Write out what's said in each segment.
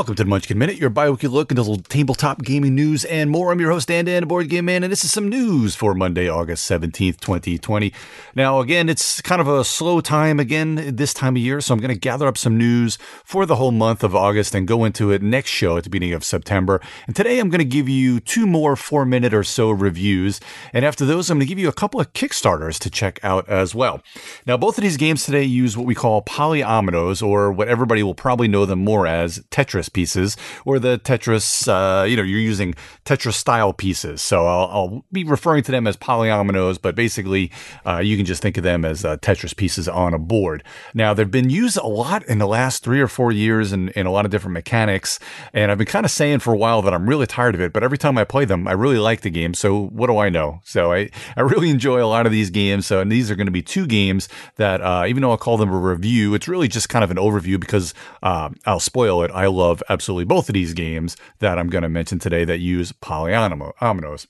Welcome to the Munchkin Minute, your bi-weekly look into little tabletop gaming news and more. I'm your host, Dan Dan, Board Game Man, and this is some news for Monday, August 17th, 2020. Now, again, it's kind of a slow time again this time of year, so I'm going to gather up some news for the whole month of August and go into it next show at the beginning of September. And today I'm going to give you two more four-minute or so reviews, and after those, I'm going to give you a couple of Kickstarters to check out as well. Now, both of these games today use what we call polyominoes, or what everybody will probably know them more as Tetris Pieces or the Tetris, uh, you know, you're using Tetris style pieces. So I'll, I'll, be referring to them as polyominoes, but basically uh, you can just think of them as uh, Tetris pieces on a board. Now, they've been used a lot in the last three or four years in, in a lot of different mechanics. And I've been kind of saying for a while that I'm really tired of it, but every time I play them, I really like the game. So what do I know? So I, I really enjoy a lot of these games. So, and these are going to be two games that, uh, even though I'll call them a review, it's really just kind of an overview because uh, I'll spoil it. I love absolutely both of these games that I'm going to mention today that use polyominoes.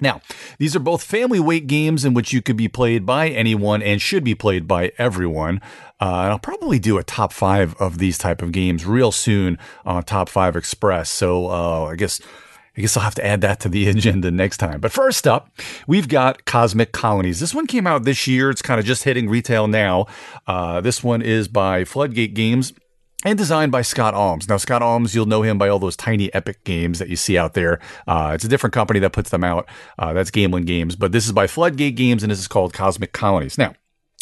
Now, these are both family weight games in which you could be played by anyone and should be played by everyone. Uh, and I'll probably do a top five of these type of games real soon on Top Five Express. So uh, I guess I guess I'll have to add that to the agenda next time. But first up, we've got Cosmic Colonies. This one came out this year. It's kind of just hitting retail now. Uh, this one is by Floodgate Games and designed by Scott Almes. Now, Scott Almes, you'll know him by all those tiny epic games that you see out there. Uh, it's a different company that puts them out. Uh, that's Gamelyn Games, but this is by Floodgate Games, and this is called Cosmic Colonies. Now,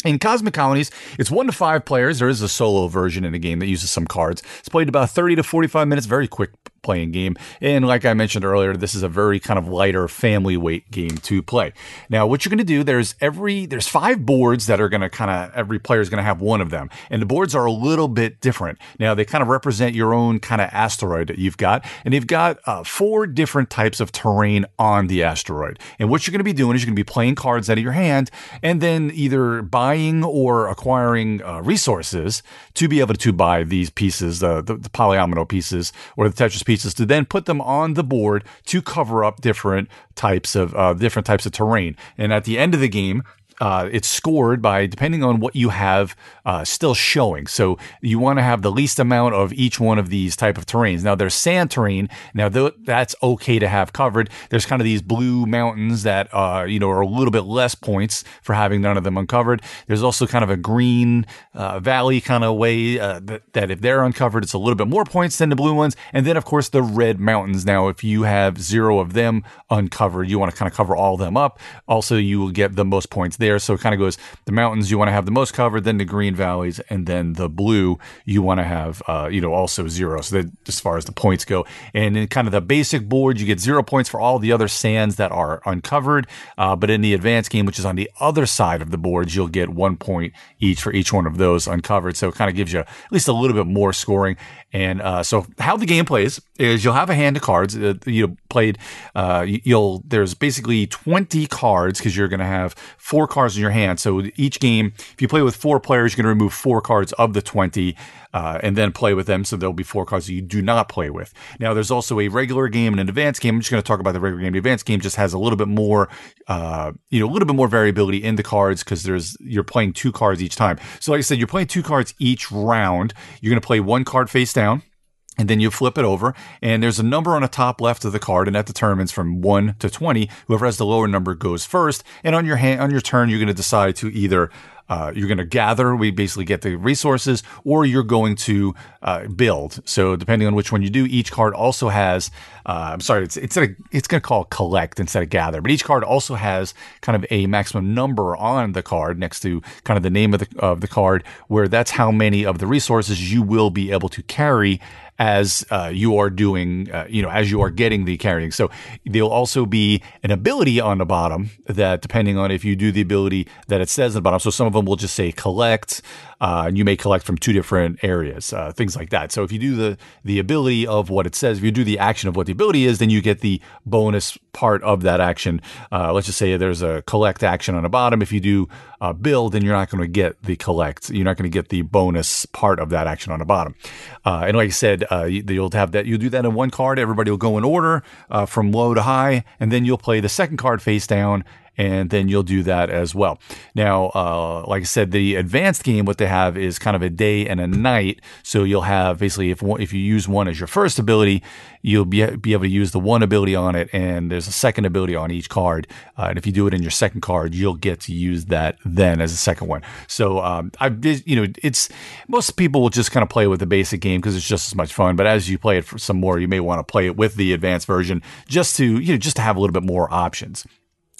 in Cosmic Colonies, it's one to five players. There is a solo version in the game that uses some cards. It's played about 30 to 45 minutes, very quick playing game. And like I mentioned earlier, this is a very kind of lighter family weight game to play. Now, what you're going to do, there's every, there's five boards that are going to kind of, every player is going to have one of them. And the boards are a little bit different. Now, they kind of represent your own kind of asteroid that you've got. And you've got uh, four different types of terrain on the asteroid. And what you're going to be doing is you're going to be playing cards out of your hand and then either buying or acquiring uh, resources to be able to buy these pieces, uh, the, the polyomino pieces or the Tetris pieces, to then put them on the board to cover up different types of uh, different types of terrain. And at the end of the game, uh, it's scored by depending on what you have uh, still showing. So you want to have the least amount of each one of these type of terrains. Now there's sand terrain. Now th- that's okay to have covered. There's kind of these blue mountains that uh, you know are a little bit less points for having none of them uncovered. There's also kind of a green uh, valley kind of way uh, that, that if they're uncovered, it's a little bit more points than the blue ones. And then of course the red mountains. Now if you have zero of them uncovered, you want to kind of cover all of them up. Also, you will get the most points there there. So it kind of goes the mountains you want to have the most covered, then the green valleys, and then the blue you want to have, uh, you know, also zero. So that as far as the points go, and in kind of the basic board, you get zero points for all the other sands that are uncovered. Uh, but in the advanced game, which is on the other side of the boards, you'll get one point each for each one of those uncovered. So it kind of gives you at least a little bit more scoring. And uh, so how the game plays is you'll have a hand of cards. Uh, you played. Uh, you'll there's basically 20 cards because you're going to have four cards in your hand. So each game, if you play with four players, you're going to remove four cards of the 20 uh, and then play with them. So there'll be four cards that you do not play with. Now, there's also a regular game and an advanced game. I'm just going to talk about the regular game. The advanced game just has a little bit more, uh, you know, a little bit more variability in the cards because there's you're playing two cards each time. So, like I said, you're playing two cards each round. You're going to play one card face down and then you flip it over and there's a number on the top left of the card and that determines from 1 to 20 whoever has the lower number goes first and on your hand on your turn you're going to decide to either uh, you're going to gather, we basically get the resources, or you're going to uh, build. So depending on which one you do, each card also has. Uh, I'm sorry, it's it's a, it's going to call collect instead of gather, but each card also has kind of a maximum number on the card next to kind of the name of the of the card, where that's how many of the resources you will be able to carry as uh, you are doing, uh, you know, as you are getting the carrying. So there'll also be an ability on the bottom that, depending on if you do the ability that it says at the bottom. So some of will just say collect, uh, and you may collect from two different areas, uh, things like that. So if you do the the ability of what it says, if you do the action of what the ability is, then you get the bonus part of that action. Uh, let's just say there's a collect action on the bottom. If you do build, then you're not going to get the collect. You're not going to get the bonus part of that action on the bottom. Uh, and like I said, uh, you'll have that. You'll do that in one card. Everybody will go in order uh, from low to high, and then you'll play the second card face down and then you'll do that as well. Now, uh, like I said, the advanced game, what they have is kind of a day and a night. So you'll have basically if if you use one as your first ability, you'll be be able to use the one ability on it, and there's a second ability on each card. Uh, and if you do it in your second card, you'll get to use that then as a second one. So um, I, you know, it's most people will just kind of play with the basic game because it's just as much fun. But as you play it for some more, you may want to play it with the advanced version just to you know just to have a little bit more options.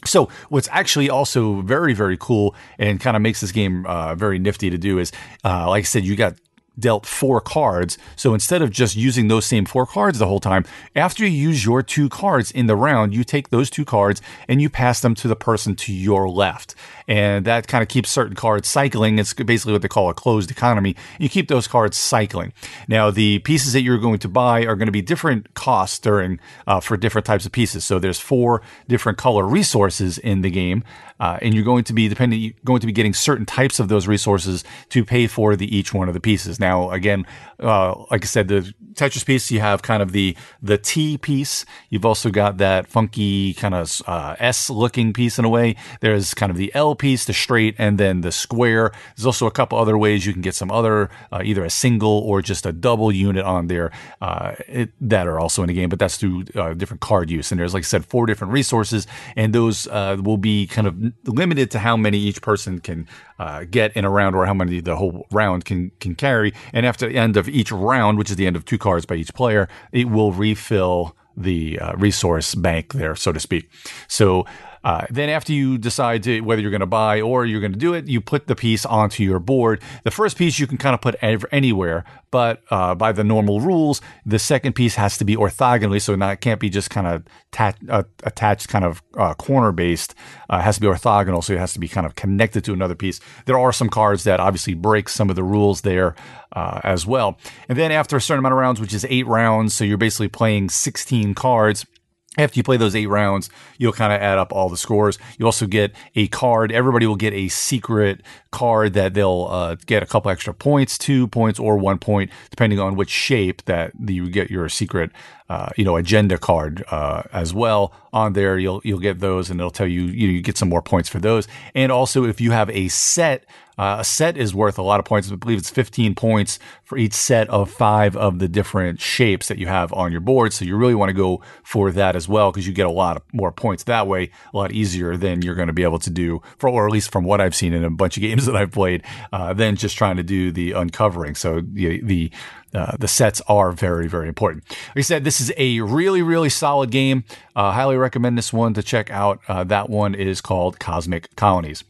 So what's actually also very, very cool and kind of makes this game uh, very nifty to do is, uh, like I said, you got dealt four cards. So instead of just using those same four cards the whole time, after you use your two cards in the round, you take those two cards and you pass them to the person to your left. And that kind of keeps certain cards cycling. It's basically what they call a closed economy. You keep those cards cycling. Now, the pieces that you're going to buy are going to be different costs during uh, for different types of pieces. So there's four different color resources in the game. Uh, and you're going to be depending going to be getting certain types of those resources to pay for the each one of the pieces. Now, again, uh, like I said, the Tetris piece you have kind of the the T piece. You've also got that funky kind of uh, S looking piece in a way. There's kind of the L piece, the straight, and then the square. There's also a couple other ways you can get some other uh, either a single or just a double unit on there uh, it, that are also in the game, but that's through uh, different card use. And there's like I said, four different resources, and those will be kind of limited to how many each person can uh, get in a round or how many the whole round can can carry. And after the end of each round, which is the end of two cards by each player, it will refill the uh, resource bank there, so to speak. So uh, then after you decide to, whether you're going to buy or you're going to do it, you put the piece onto your board. The first piece you can kind of put ev- anywhere, but uh, by the normal rules, the second piece has to be orthogonally, so not can't be just kind of uh, attached, kind of uh, corner based. Uh, has to be orthogonal, so it has to be kind of connected to another piece. There are some cards that obviously break some of the rules there uh, as well. And then after a certain amount of rounds, which is eight rounds, so you're basically playing 16 cards after you play those eight rounds, you'll kind of add up all the scores. You also get a card. Everybody will get a secret card that they'll uh, get a couple extra points, two points, or one point, depending on which shape that you get your secret, uh, you know, agenda card uh, as well on there. You'll you'll get those, and it'll tell you you, know, you get some more points for those. And also, if you have a set uh, a set is worth a lot of points. I believe it's 15 points for each set of five of the different shapes that you have on your board. So you really want to go for that as well because you get a lot of more points that way, a lot easier than you're going to be able to do, for, or at least from what I've seen in a bunch of games that I've played, uh, than just trying to do the uncovering. So the, the uh, the sets are very, very important. Like I said, this is a really, really solid game. Uh, highly recommend this one to check out. Uh, that one is called Cosmic Colonies.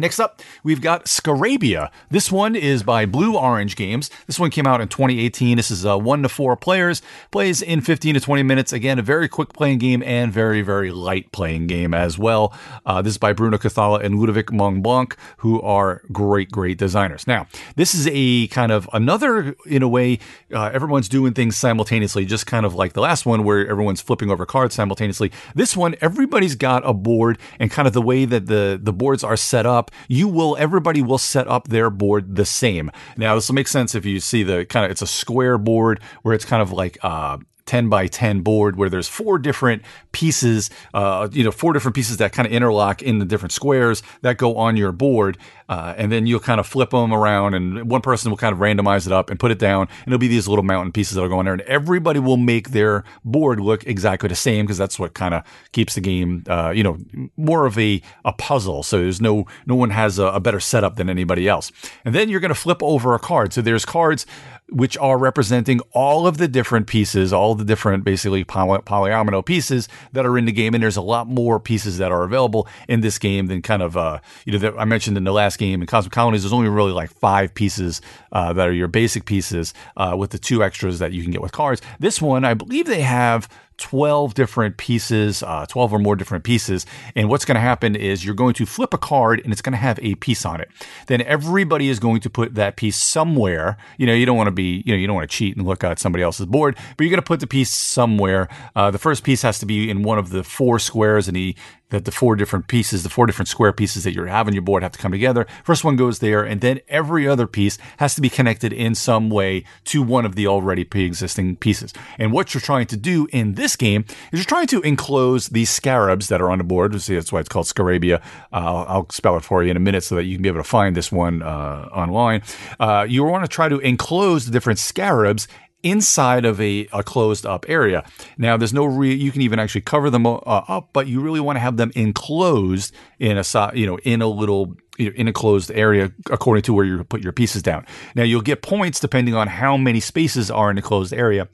Next up, we've got Scarabya. This one is by Blue Orange Games. This one came out in 2018. This is a uh, one to four players, plays in 15 to 20 minutes. Again, a very quick playing game and very, very light playing game as well. Uh, this is by Bruno Cathala and Ludovic Maublanc, who are great, great designers. Now, this is a kind of another, in a way, uh, everyone's doing things simultaneously, just kind of like the last one where everyone's flipping over cards simultaneously. This one, everybody's got a board and kind of the way that the, the boards are set up you will, everybody will set up their board the same. Now, this will make sense if you see the kind of, it's a square board where it's kind of like, uh, 10 by 10 board where there's four different pieces, uh, you know, four different pieces that kind of interlock in the different squares that go on your board. Uh, and then you'll kind of flip them around and one person will kind of randomize it up and put it down. And it'll be these little mountain pieces that are going there. And everybody will make their board look exactly the same because that's what kind of keeps the game, uh, you know, more of a, a puzzle. So there's no, no one has a, a better setup than anybody else. And then you're going to flip over a card. So there's cards which are representing all of the different pieces, all the different basically poly- polyomino pieces that are in the game. And there's a lot more pieces that are available in this game than kind of, uh, you know, that I mentioned in the last game in Cosmic Colonies, there's only really like five pieces uh, that are your basic pieces uh, with the two extras that you can get with cards. This one, I believe they have 12 different pieces, uh, 12 or more different pieces. And what's going to happen is you're going to flip a card and it's going to have a piece on it. Then everybody is going to put that piece somewhere. You know, you don't want to be, you know, you don't want to cheat and look at somebody else's board, but you're going to put the piece somewhere. Uh, the first piece has to be in one of the four squares and the that the four different pieces, the four different square pieces that you have on your board have to come together. First one goes there, and then every other piece has to be connected in some way to one of the already pre-existing pieces. And what you're trying to do in this this game is you're trying to enclose these scarabs that are on the board. See, that's why it's called Scarabya. Uh, I'll spell it for you in a minute so that you can be able to find this one uh, online. Uh, you want to try to enclose the different scarabs inside of a, a closed up area. Now, there's no re- you can even actually cover them uh, up, but you really want to have them enclosed in a you know in a little in a closed area according to where you put your pieces down. Now, you'll get points depending on how many spaces are in a closed area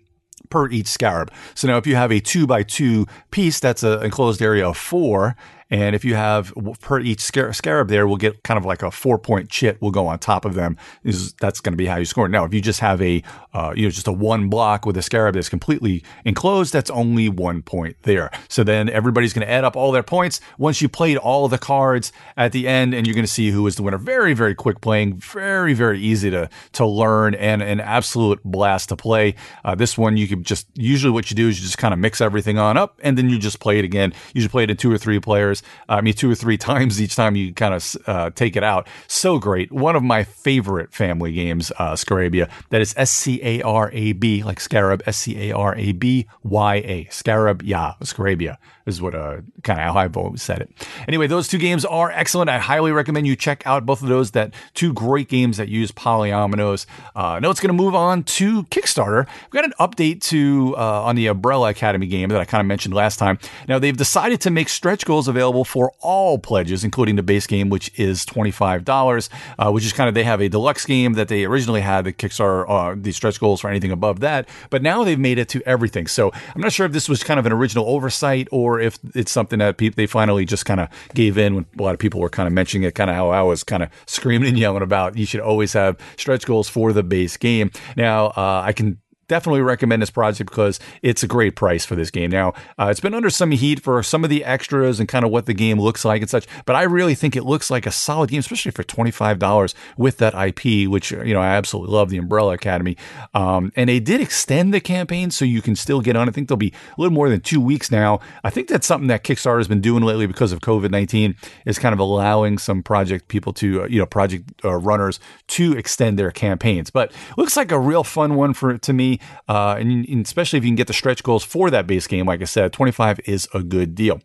per each scarab. So now if you have a two by two piece, that's an enclosed area of four. And if you have per each scarab there, we'll get kind of like a four point chit will go on top of them. Is that's going to be how you score. Now, if you just have a uh, you know just a one block with a scarab that's completely enclosed, that's only one point there. So then everybody's going to add up all their points once you played all the cards at the end, and you're going to see who is the winner. Very very quick playing, very very easy to to learn, and an absolute blast to play. Uh, this one you can just usually what you do is you just kind of mix everything on up, and then you just play it again. You just play it in two or three players hours. I mean, two or three times each time you kind of uh, take it out. So great. One of my favorite family games, uh, Scarabya. That is S C A R A B, like Scarab, S C A R A B Y A. Scarab, yeah, Scarabya is what uh, kind of how I've always said it. Anyway, those two games are excellent. I highly recommend you check out both of those. That two great games that use polyominoes. Uh, now it's going to move on to Kickstarter. We've got an update to uh, on the Umbrella Academy game that I kind of mentioned last time. Now they've decided to make stretch goals available for all pledges, including the base game, which is twenty five dollars. Uh, which is kind of they have a deluxe game that they originally had the Kickstarter uh, the stretch goals for anything above that, but now they've made it to everything. So I'm not sure if this was kind of an original oversight or if it's something that people they finally just kind of gave in when a lot of people were kind of mentioning it, kind of how I was kind of screaming and yelling about. You should always have stretch goals for the base game. Now uh, I can definitely recommend this project because it's a great price for this game. Now, uh, it's been under some heat for some of the extras and kind of what the game looks like and such, but I really think it looks like a solid game, especially for $25 with that IP, which, you know, I absolutely love the Umbrella Academy. Um, and they did extend the campaign so you can still get on. I think there'll be a little more than two weeks now. I think that's something that Kickstarter has been doing lately because of COVID 19 is kind of allowing some project people to, uh, you know, project uh, runners to extend their campaigns. But looks like a real fun one for to me. Uh, and, and especially if you can get the stretch goals for that base game, like I said, 25 is a good deal.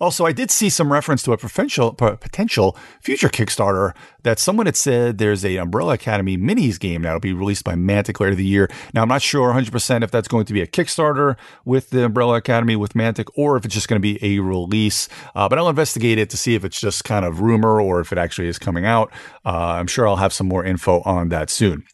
Also, I did see some reference to a potential potential future Kickstarter that someone had said there's a Umbrella Academy minis game that'll be released by Mantic later the year. Now, I'm not sure 100% if that's going to be a Kickstarter with the Umbrella Academy with Mantic or if it's just going to be a release. Uh, but I'll investigate it to see if it's just kind of rumor or if it actually is coming out. Uh, I'm sure I'll have some more info on that soon.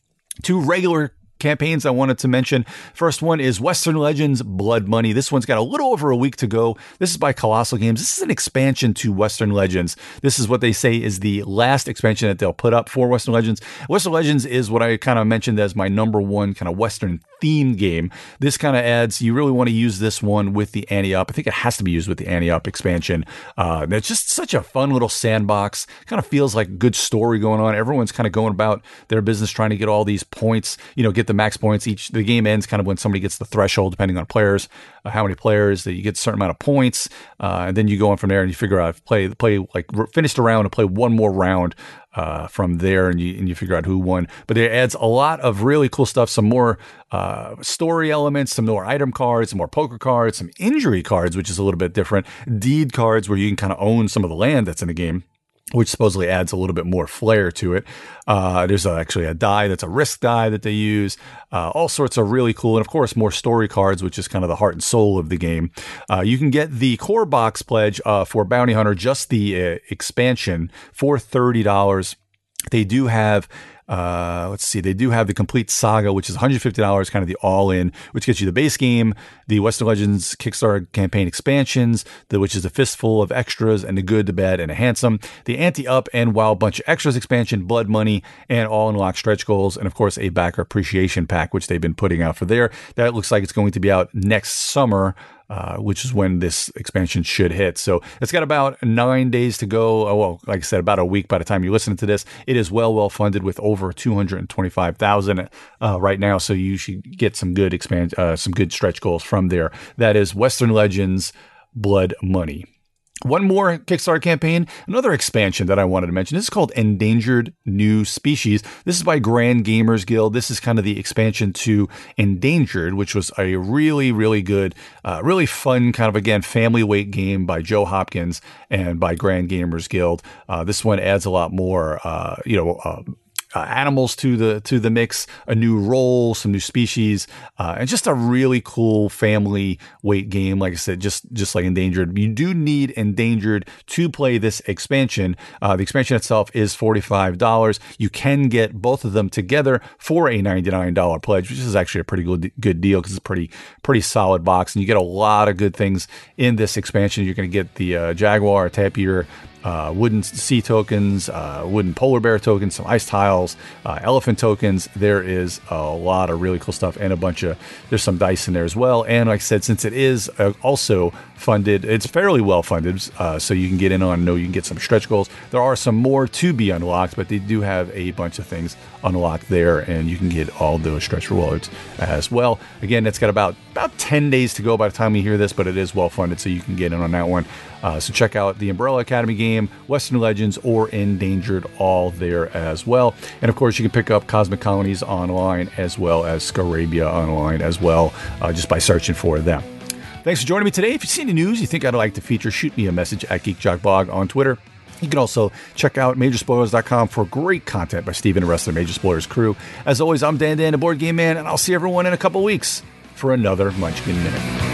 Two regular campaigns I wanted to mention. First one is Western Legends Blood Money. This one's got a little over a week to go. This is by Kolossal Games. This is an expansion to Western Legends. This is what they say is the last expansion that they'll put up for Western Legends. Western Legends is what I kind of mentioned as my number one kind of Western themed game. This kind of adds, you really want to use this one with the Ante Up. I think it has to be used with the Ante Up expansion. Uh, it's just such a fun little sandbox. Kind of feels like good story going on. Everyone's kind of going about their business trying to get all these points, you know, get the max points each. The game ends kind of when somebody gets the threshold, depending on players, uh, how many players that you get a certain amount of points, uh, and then you go on from there and you figure out play play like finish the round and play one more round uh, from there, and you and you figure out who won. But it adds a lot of really cool stuff. Some more uh, story elements, some more item cards, some more poker cards, some injury cards, which is a little bit different. Deed cards where you can kind of own some of the land that's in the game which supposedly adds a little bit more flair to it. Uh, there's actually a die that's a risk die that they use. Uh, all sorts of really cool, and of course, more story cards, which is kind of the heart and soul of the game. Uh, you can get the core box pledge uh, for Bounty Hunter, just the uh, expansion, for thirty dollars. They do have uh, let's see, they do have the complete saga, which is $150, kind of the all in, which gets you the base game, the Western Legends Kickstarter campaign expansions, the, which is a fistful of extras, and the good, the bad, and the handsome, the Ante Up and Wild Bunch of Extras expansion, Blood Money, and all unlocked stretch goals, and of course, a backer appreciation pack, which they've been putting out for there. That looks like it's going to be out next summer. Uh, which is when this expansion should hit. So it's got about nine days to go. Oh, well, like I said, about a week by the time you listen to this. It is well, well funded with over 225,000 uh, right now. So you should get some good expand, uh, some good stretch goals from there. That is Western Legends Blood Money. One more Kickstarter campaign, another expansion that I wanted to mention. This is called Endangered New Species. This is by Grand Gamers Guild. This is kind of the expansion to Endangered, which was a really, really good, uh, really fun kind of again family weight game by Joe Hopkins and by Grand Gamers Guild. Uh, this one adds a lot more, uh, you know uh, animals to the to the mix, a new role, some new species, uh, and just a really cool family weight game. Like I said, just just like Endangered, you do need Endangered to play this expansion. Uh, the expansion itself is forty five dollars. You can get both of them together for a ninety nine dollar pledge, which is actually a pretty good good deal because it's pretty pretty solid box, and you get a lot of good things in this expansion. You're going to get the uh, Jaguar tapir uh, wooden sea tokens, uh, wooden polar bear tokens, some ice tiles, uh, elephant tokens. There is a lot of really cool stuff and a bunch of, there's some dice in there as well. And like I said, since it is uh, also funded, it's fairly well funded, uh, so you can get in on, know you can get some stretch goals. There are some more to be unlocked, but they do have a bunch of things unlocked there, and you can get all those stretch rewards as well. Again, it's got about, about 10 days to go by the time you hear this, but it is well funded, so you can get in on that one. Uh, so check out the Umbrella Academy game, Western Legends, or Endangered, all there as well. And of course, you can pick up Cosmic Colonies online as well as Scarabya online as well, uh, just by searching for them. Thanks for joining me today. If you see any news you think I'd like to feature, shoot me a message at GeekJockBlog on Twitter. You can also check out Majorspoilers.com for great content by Steven and the rest of the Major Spoilers crew. As always, I'm Dan Dan, the Board Game Man, and I'll see everyone in a couple weeks for another Munchkin Minute.